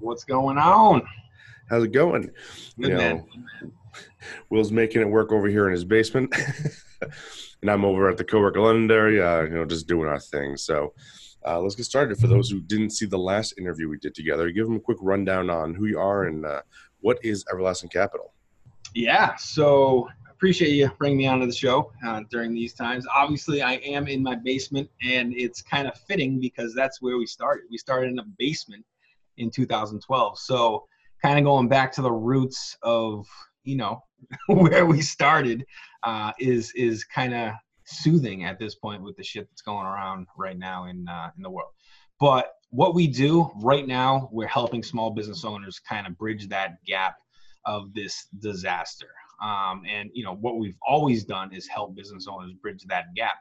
What's going on? How's it going? Good You man. know, Will's making it work over here in his basement, and I'm over at the Cowork Londonderry, uh, you know, just doing our thing. So uh, let's get started. For those who didn't see the last interview we did together, give them a quick rundown on who you are and uh, what is Everlasting Capital. Yeah, so appreciate you bringing me onto the show uh, during these times. Obviously, I am in my basement, and it's kind of fitting because that's where we started. We started in a basement in 2012. So, kind of going back to the roots of you know where we started uh, is is kind of soothing at this point with the shit that's going around right now in uh, in the world. But what we do right now, we're helping small business owners kind of bridge that gap of this disaster. Um, and you know what we've always done is help business owners bridge that gap.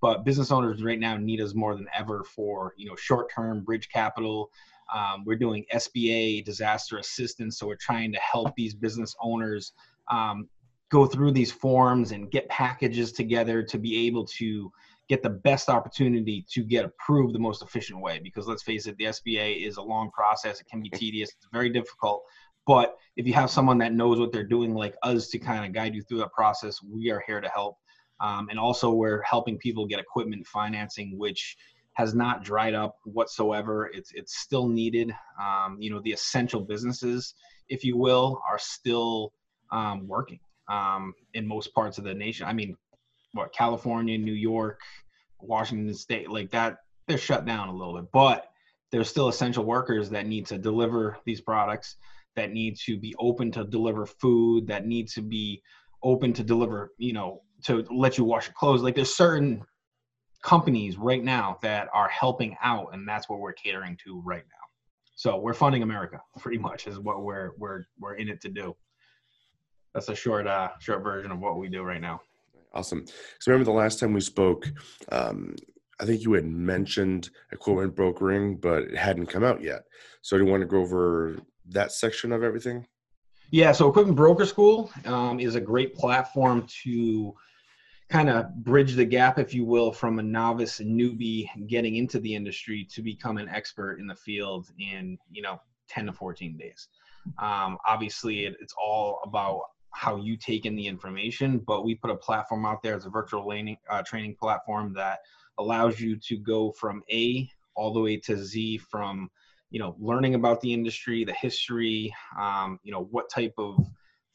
But business owners right now need us more than ever for you know short-term bridge capital. Um, we're doing SBA disaster assistance, so we're trying to help these business owners um, go through these forms and get packages together to be able to get the best opportunity to get approved the most efficient way. Because let's face it, the SBA is a long process; it can be tedious, it's very difficult. But if you have someone that knows what they're doing, like us, to kind of guide you through that process, we are here to help. Um, and also, we're helping people get equipment financing, which has not dried up whatsoever. It's it's still needed. Um, you know, the essential businesses, if you will, are still um, working um, in most parts of the nation. I mean, what California, New York, Washington State, like that, they're shut down a little bit, but there's still essential workers that need to deliver these products, that need to be open to deliver food, that need to be open to deliver, you know, to let you wash your clothes. Like there's certain companies right now that are helping out, and that's what we're catering to right now. So we're funding America, pretty much, is what we're we're we're in it to do. That's a short uh short version of what we do right now. Awesome. So remember the last time we spoke, um, I think you had mentioned equipment brokering, but it hadn't come out yet. So do you want to go over that section of everything? Yeah, so Equipment Broker School um, is a great platform to kind of bridge the gap, if you will, from a novice and newbie getting into the industry to become an expert in the field in you know 10 to 14 days. Um, obviously, it, it's all about how you take in the information, but we put a platform out there. as a virtual uh, training platform that allows you to go from A all the way to Z from you know learning about the industry the history um, you know what type of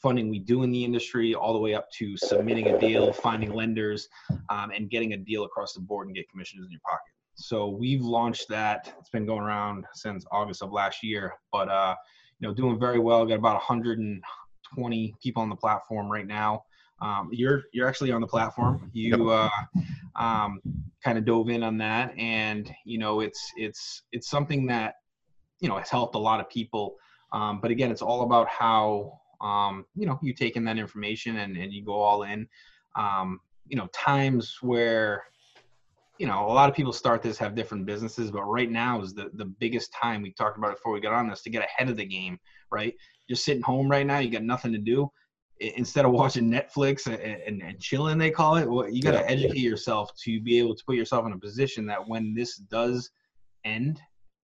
funding we do in the industry all the way up to submitting a deal finding lenders um, and getting a deal across the board and get commissions in your pocket. So we've launched that. It's been going around since august of last year but uh, you know doing very well. Got about 120 people on the platform right now. Um, you're you're actually on the platform. You uh, um, kind of dove in on that and you know it's it's it's something that you know has helped a lot of people. Um, but again it's all about how um, you know you take in that information and, and you go all in um, you know times where you know a lot of people start this have different businesses but right now is the, the biggest time we talked about it before we got on this to get ahead of the game right you're sitting home right now you got nothing to do instead of watching netflix and, and, and chilling they call it well, you got to Yeah. educate yourself to be able to put yourself in a position that when this does end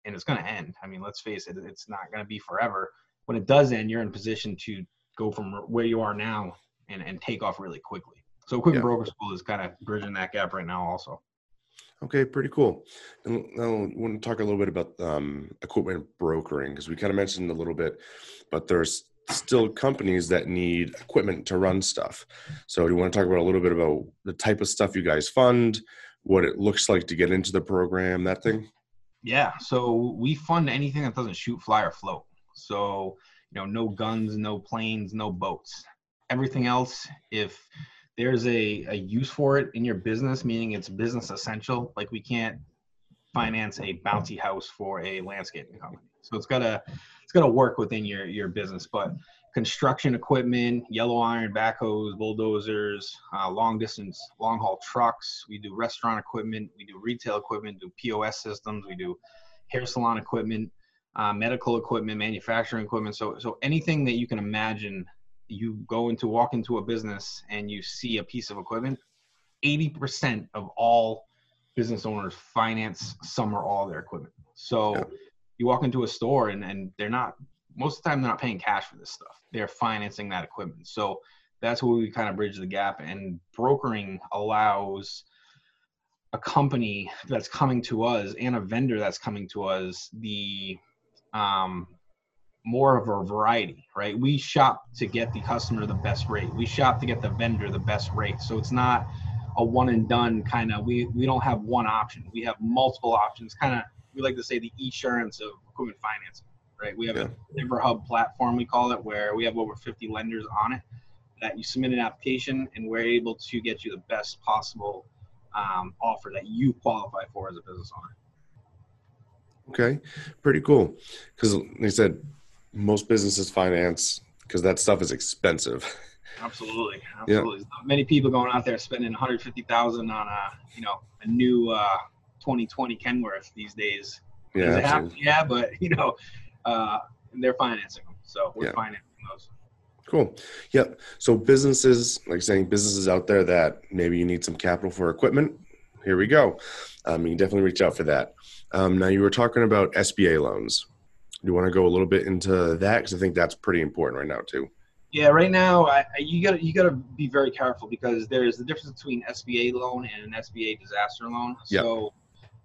and it's going to end. I mean, let's face it, it's not going to be forever. When it does end, you're in position to go from where you are now and, and take off really quickly. So Equipment Yeah. Broker School is kind of bridging that gap right now also. Okay, pretty cool. And now I want to talk a little bit about um, equipment brokering because we kind of mentioned a little bit, but there's still companies that need equipment to run stuff. So, do you want to talk about a little bit about the type of stuff you guys fund, what it looks like to get into the program, that thing? Yeah, so we fund anything that doesn't shoot, fly, or float. So, you know, no guns, no planes, no boats. Everything else, if there's a, a use for it in your business, meaning it's business essential, like we can't finance a bounty house for a landscaping company. So it's gotta it's gotta work within your your business. But construction equipment, yellow iron backhoes, bulldozers, uh, long distance, long haul trucks. We do restaurant equipment. We do retail equipment. Do POS systems. We do hair salon equipment, uh, medical equipment, manufacturing equipment. So so anything that you can imagine. You go into walk into a business and you see a piece of equipment. 80% of all business owners finance some or all their equipment. So yeah. you walk into a store and, and they're not most of the time they're not paying cash for this stuff. They're financing that equipment. So that's where we kind of bridge the gap. And brokering allows a company that's coming to us and a vendor that's coming to us the um, more of a variety, right? We shop to get the customer the best rate. We shop to get the vendor the best rate. So it's not a one and done kind of. We we don't have one option. We have multiple options. Kind of we like to say the insurance of equipment financing right? We have yeah. a SiverHub platform, we call it, where we have over 50 lenders on it that you submit an application and we're able to get you the best possible um, offer that you qualify for as a business owner. Okay, pretty cool. Because they said most businesses finance because that stuff is expensive. Absolutely, absolutely. Yeah. Many people going out there spending 150,000 on a you know a new uh, 2020 Kenworth these days. Yeah, yeah, but you know uh, they're financing them. So we're yeah. financing those. Cool. Yep. So businesses, like saying businesses out there that maybe you need some capital for equipment, here we go. Um, you can definitely reach out for that. Um, now you were talking about SBA loans. Do you want to go a little bit into that? Because I think that's pretty important right now too. Yeah, right now I, you got you got to be very careful because there's the difference between SBA loan and an SBA disaster loan. Yep. So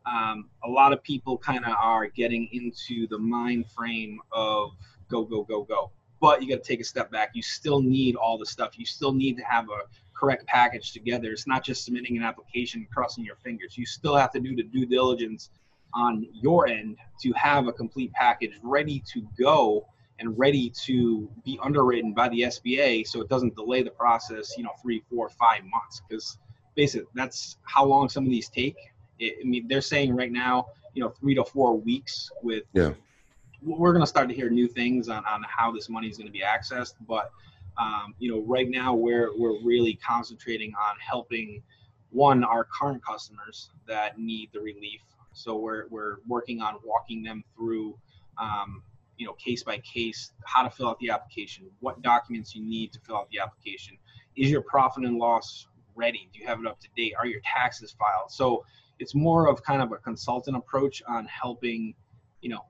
um, a lot of people kind of are getting into the mind frame of go go go go but you got to take a step back you still need all the stuff you still need to have a correct package together it's not just submitting an application crossing your fingers you still have to do the due diligence on your end to have a complete package ready to go and ready to be underwritten by the SBA so it doesn't delay the process, you know, three, four, five months. Because basically, that's how long some of these take. I mean, they're saying right now, you know, three to four weeks with. Yeah. We're going to start to hear new things on, on how this money is going to be accessed, but um, you know, right now we're we're really concentrating on helping one our current customers that need the relief. So we're we're working on walking them through, um, you know, case by case, how to fill out the application, what documents you need to fill out the application. Is your profit and loss ready? Do you have it up to date? Are your taxes filed? So it's more of kind of a consultant approach on helping, you know,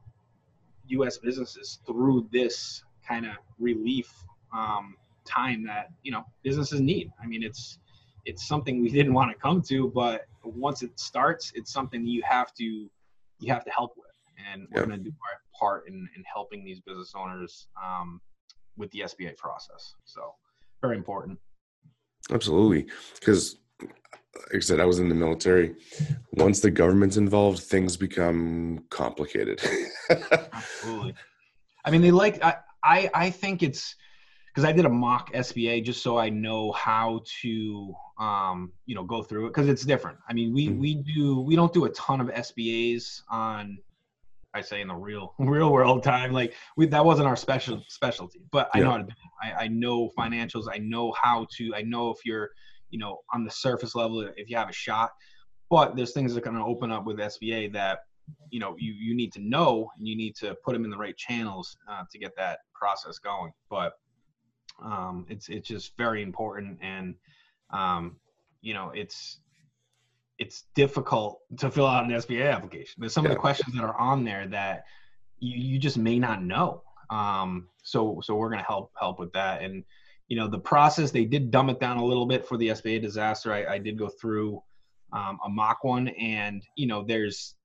U.S. businesses through this kind of relief um, time that you know businesses need. I mean, it's it's something we didn't want to come to, but once it starts, it's something you have to you have to help with, and we're going to do our part in in helping these business owners um, with the SBA process. So very important. Absolutely, because like I said, I was in the military. Once the government's involved, things become complicated. Absolutely. I mean, they like. I I, I think it's because I did a mock SBA just so I know how to um you know go through it because it's different. I mean, we mm-hmm. we do we don't do a ton of SBAs on. I say in the real real world time, like we that wasn't our special specialty, but I yeah. know how to do it. I, I know financials. I know how to. I know if you're you know, on the surface level if you have a shot. But there's things that are going to open up with SBA that you know you you need to know and you need to put them in the right channels uh, to get that process going. But um, it's it's just very important and um, you know it's it's difficult to fill out an SBA application. There's some yeah. of the questions that are on there that you, you just may not know. Um, so so we're gonna help help with that and you know the process they did dumb it down a little bit for the SBA disaster. I, I did go through um, a mock one, and you know there's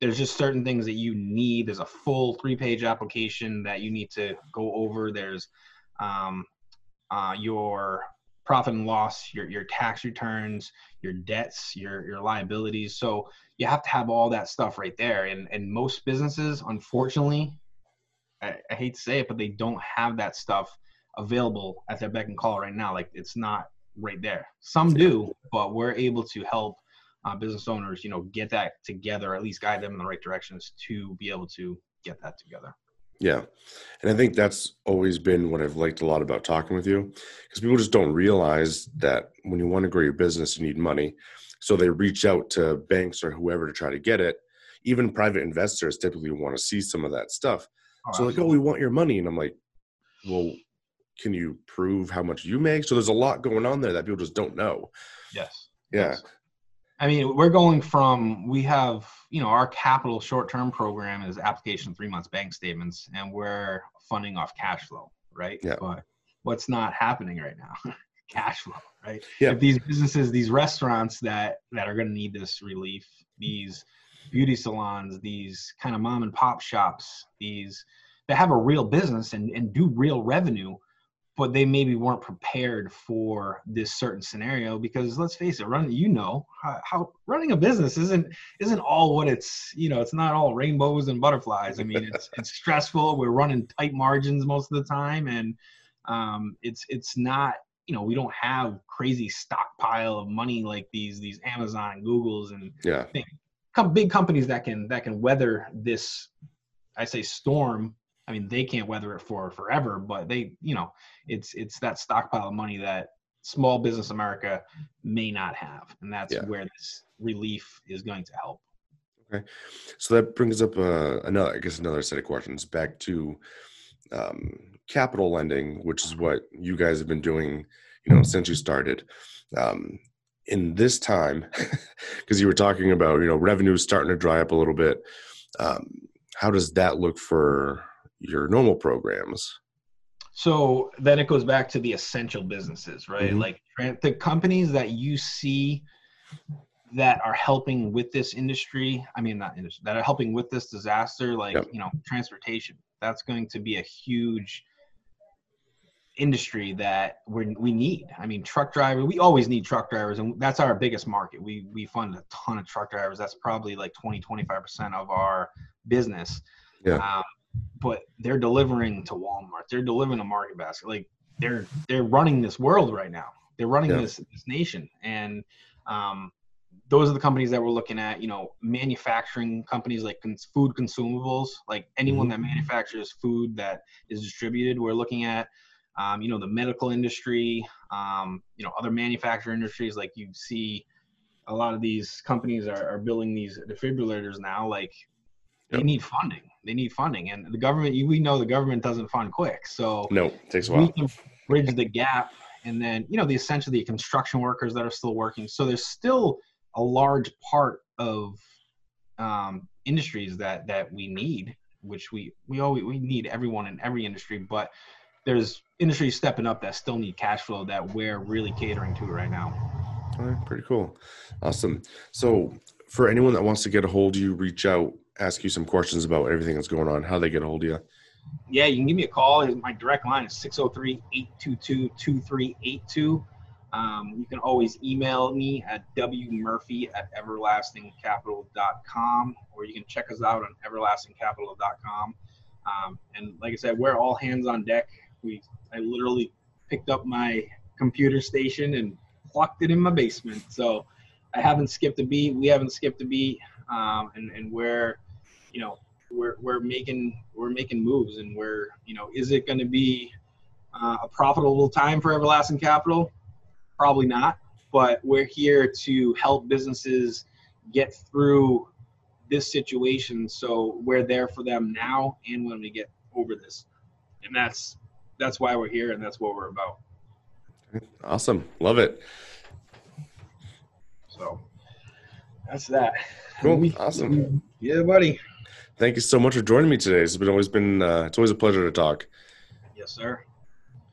there's just certain things that you need. There's a full three page application that you need to go over. There's um, uh, your profit and loss, your your tax returns, your debts, your your liabilities. So you have to have all that stuff right there. And and most businesses, unfortunately, I, I hate to say it, but they don't have that stuff available at their beck and call right now. Like it's not right there. Some do, but we're able to help uh, business owners, you know, get that together, at least guide them in the right directions to be able to get that together. Yeah. And I think that's always been what I've liked a lot about talking with you because people just don't realize that when you want to grow your business, you need money. So they reach out to banks or whoever to try to get it. Even private investors typically want to see some of that stuff. Oh, so, like, oh, we want your money. And I'm like, well, can you prove how much you make? So there's a lot going on there that people just don't know. Yes. Yeah. Yes. I mean, we're going from we have you know our capital short term program is application three months bank statements, and we're funding off cash flow, right? Yeah. But what's not happening right now? cash flow, right? Yeah. If these businesses, these restaurants that that are going to need this relief, these beauty salons, these kind of mom and pop shops, these that have a real business and, and do real revenue, but they maybe weren't prepared for this certain scenario because let's face it running you know how, how, running a business isn't isn't all what it's you know it's not all rainbows and butterflies. I mean it's it's stressful. We're running tight margins most of the time. And um, it's it's not you know we don't have crazy stockpile of money like these these amazon and googles and Yeah. com- big companies that can that can weather this i say storm i mean they can't weather it for forever but they you know it's it's that stockpile of money that small business america may not have and that's Yeah. where this relief is going to help Okay, So that brings up uh, another, I guess, another set of questions back to um, capital lending, which is what you guys have been doing, you know, since you started. Um, in this time, because you were talking about, you know, revenues starting to dry up a little bit. Um, how does that look for your normal programs? So then it goes back to the essential businesses, right? Mhm. Like the companies that you see that are helping with this industry. I mean, not industry that are helping with this disaster, like Yep. you know, transportation. That's going to be a huge industry that we we need. I mean, truck driver. We always need truck drivers, and that's our biggest market. We we fund a ton of truck drivers. That's probably like 20, 25 percent of our business. Yeah. Um, but they're delivering to Walmart. They're delivering to Market Basket. Like they're they're running this world right now. They're running Yeah. this this nation, and um, those are the companies that we're looking at. You know, manufacturing companies like cons- food consumables, like anyone that manufactures food that is distributed. We're looking at. Um, you know the medical industry, um, you know other manufacturing industries like you see a lot of these companies are, are building these defibrillators now like they need funding they need funding and the government we know the government doesn't fund quick so No, it takes a while. we can bridge the gap and then you know the essentially the construction workers that are still working so there's still a large part of um, industries that that we need which we we always we need everyone in every industry but there's industries stepping up that still need cash flow that we're really catering to right now All right, pretty cool. Awesome. So, for anyone that wants to get a hold of you, reach out, ask you some questions about everything that's going on, how they get a hold of you. yeah, you can give me a call. My direct line is 603-822-2382. Um, you can always email me at wmurphy at everlastingcapital.com or you can check us out on everlastingcapital.com. Um, and like I said, we're all hands on deck. We I literally picked up my computer station and plucked it in my basement. So I haven't skipped a beat. We haven't skipped a beat. Um, and, and we're, you know, we're we're making we're making moves and we're you know is it going to be uh, a profitable time for everlasting capital probably not but we're here to help businesses get through this situation so we're there for them now and when we get over this and that's that's why we're here and that's what we're about Awesome. Love it. So that's that Cool. Awesome. yeah buddy Thank you so much for joining me today. It's been always been uh, it's always a pleasure to talk. yes sir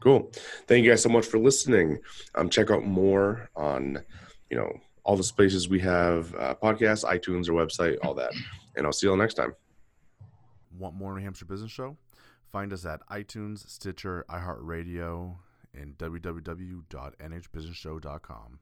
Cool. Thank you guys so much for listening. Um, check out more on, you know, all the spaces we have, uh, podcasts, iTunes, our website, all that. And I'll see you all next time. Want more New Hampshire Business Show? Find us at iTunes, Stitcher, iHeartRadio, and www.nhbusinessshow.com.